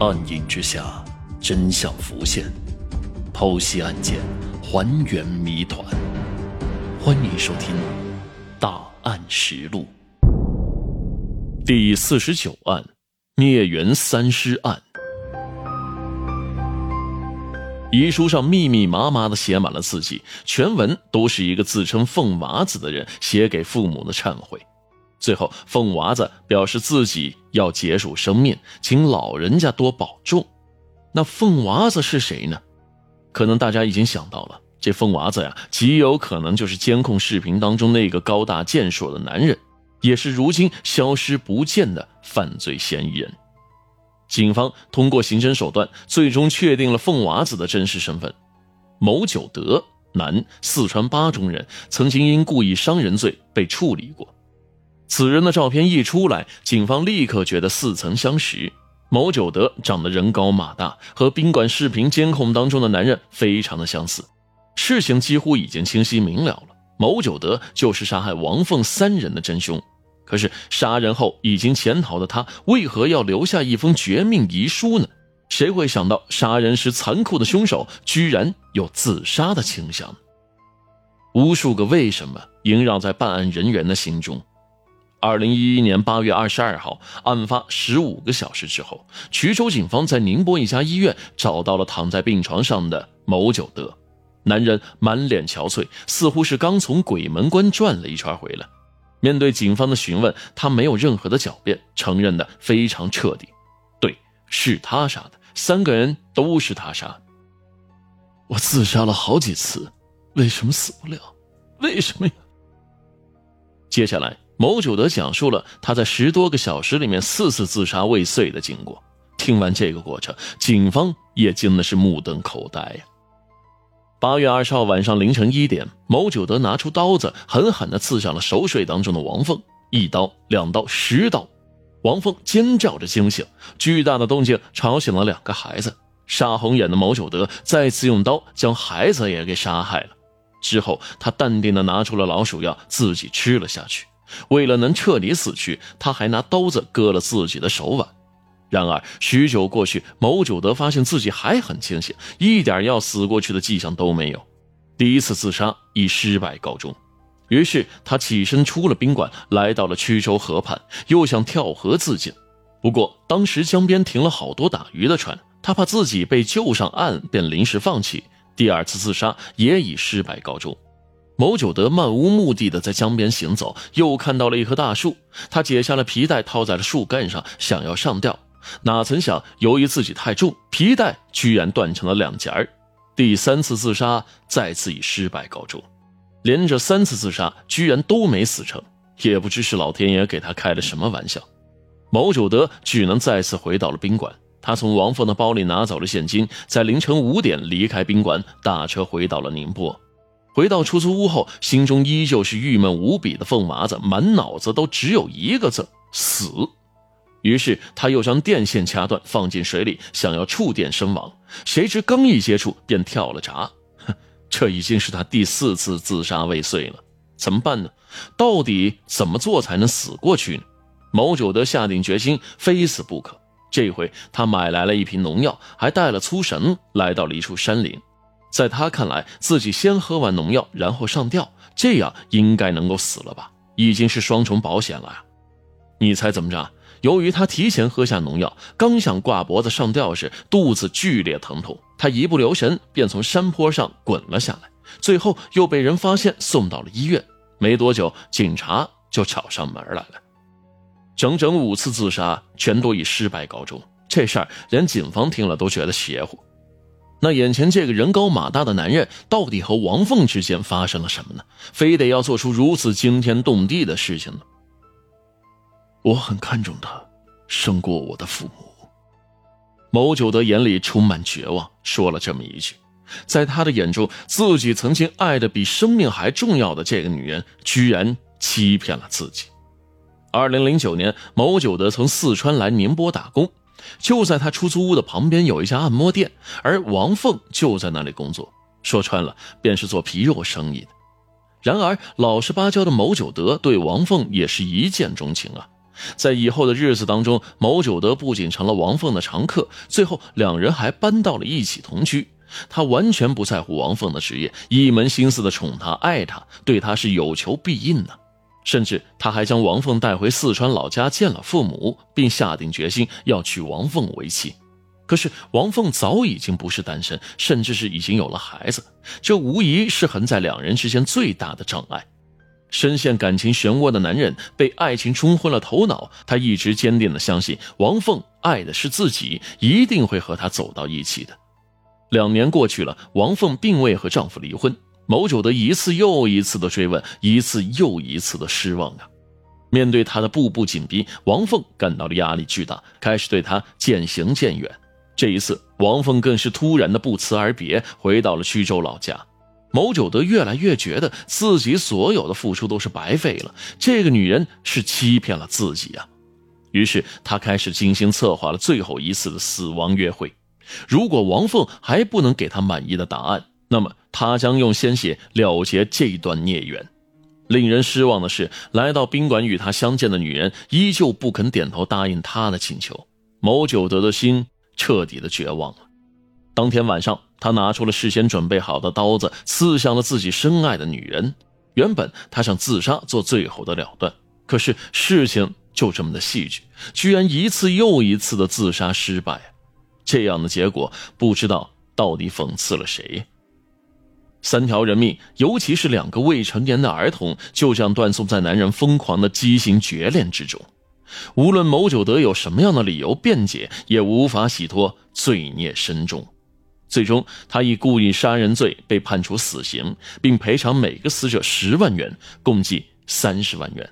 暗影之下，真相浮现，剖析案件，还原谜团。欢迎收听《大案实录》第四十九案：孽缘三尸案。遗书上密密麻麻的写满了字迹，全文都是一个自称凤娃子的人写给父母的忏悔。最后，凤娃子表示自己要结束生命，请老人家多保重。那凤娃子是谁呢？可能大家已经想到了，这凤娃子呀，极有可能就是监控视频当中那个高大健硕的男人，也是如今消失不见的犯罪嫌疑人。警方通过刑侦手段，最终确定了凤娃子的真实身份：某九德，男，四川巴中人，曾经因故意伤人罪被处理过。此人的照片一出来，警方立刻觉得似曾相识。某九德长得人高马大，和宾馆视频监控当中的男人非常的相似。事情几乎已经清晰明了了，某九德就是杀害王凤三人的真凶。可是杀人后已经潜逃的他，为何要留下一封绝命遗书呢？谁会想到杀人时残酷的凶手居然有自杀的倾向？无数个为什么萦绕在办案人员的心中。二零一一年八月二十二号，案发十五个小时之后，衢州警方在宁波一家医院找到了躺在病床上的某九德。男人满脸憔悴，似乎是刚从鬼门关转了一圈回来。面对警方的询问，他没有任何的狡辩，承认的非常彻底。对，是他杀的，三个人都是他杀。我自杀了好几次，为什么死不了？为什么呀？接下来。牟九德讲述了他在十多个小时里面四次自杀未遂的经过。听完这个过程，警方也惊的是目瞪口呆呀。八月二十号晚上凌晨一点，牟九德拿出刀子，狠狠地刺向了熟睡当中的王凤，一刀、两刀、十刀。王凤尖叫着惊醒，巨大的动静吵醒了两个孩子。杀红眼的牟九德再次用刀将孩子也给杀害了。之后，他淡定地拿出了老鼠药，自己吃了下去。为了能彻底死去，他还拿刀子割了自己的手腕。然而，许久过去，牟九德发现自己还很清醒，一点要死过去的迹象都没有。第一次自杀以失败告终。于是，他起身出了宾馆，来到了曲州河畔，又想跳河自尽。不过，当时江边停了好多打鱼的船，他怕自己被救上岸，便临时放弃。第二次自杀也以失败告终。牟九德漫无目的的在江边行走，又看到了一棵大树。他解下了皮带，套在了树干上，想要上吊。哪曾想，由于自己太重，皮带居然断成了两截儿。第三次自杀再次以失败告终，连着三次自杀居然都没死成，也不知是老天爷给他开了什么玩笑。牟九德只能再次回到了宾馆。他从王凤的包里拿走了现金，在凌晨五点离开宾馆，打车回到了宁波。回到出租屋后，心中依旧是郁闷无比的凤娃子，满脑子都只有一个字：死。于是他又将电线掐断，放进水里，想要触电身亡。谁知刚一接触，便跳了闸。哼，这已经是他第四次自杀未遂了。怎么办呢？到底怎么做才能死过去呢？某九德下定决心，非死不可。这回他买来了一瓶农药，还带了粗绳，来到了一处山林。在他看来，自己先喝完农药，然后上吊，这样应该能够死了吧？已经是双重保险了呀！你猜怎么着？由于他提前喝下农药，刚想挂脖子上吊时，肚子剧烈疼痛，他一不留神便从山坡上滚了下来，最后又被人发现送到了医院。没多久，警察就找上门来了。整整五次自杀，全都以失败告终。这事儿连警方听了都觉得邪乎。那眼前这个人高马大的男人，到底和王凤之间发生了什么呢？非得要做出如此惊天动地的事情呢？我很看重他，胜过我的父母。某九德眼里充满绝望，说了这么一句。在他的眼中，自己曾经爱的比生命还重要的这个女人，居然欺骗了自己。二零零九年，某九德从四川来宁波打工。就在他出租屋的旁边有一家按摩店，而王凤就在那里工作。说穿了，便是做皮肉生意的。然而，老实巴交的牟九德对王凤也是一见钟情啊。在以后的日子当中，牟九德不仅成了王凤的常客，最后两人还搬到了一起同居。他完全不在乎王凤的职业，一门心思的宠她、爱她，对她是有求必应呢。甚至他还将王凤带回四川老家见了父母，并下定决心要娶王凤为妻。可是王凤早已经不是单身，甚至是已经有了孩子，这无疑是横在两人之间最大的障碍。深陷感情漩涡的男人被爱情冲昏了头脑，他一直坚定的相信王凤爱的是自己，一定会和他走到一起的。两年过去了，王凤并未和丈夫离婚。牟九德一次又一次的追问，一次又一次的失望啊！面对他的步步紧逼，王凤感到了压力巨大，开始对他渐行渐远。这一次，王凤更是突然的不辞而别，回到了徐州老家。牟九德越来越觉得自己所有的付出都是白费了，这个女人是欺骗了自己啊！于是他开始精心策划了最后一次的死亡约会。如果王凤还不能给他满意的答案，那么他将用鲜血了结这段孽缘。令人失望的是，来到宾馆与他相见的女人依旧不肯点头答应他的请求。牟九德的心彻底的绝望了。当天晚上，他拿出了事先准备好的刀子，刺向了自己深爱的女人。原本他想自杀做最后的了断，可是事情就这么的戏剧，居然一次又一次的自杀失败。这样的结果，不知道到底讽刺了谁。三条人命，尤其是两个未成年的儿童，就这样断送在男人疯狂的畸形绝恋之中。无论牟九德有什么样的理由辩解，也无法洗脱罪孽深重。最终，他以故意杀人罪被判处死刑，并赔偿每个死者十万元，共计三十万元。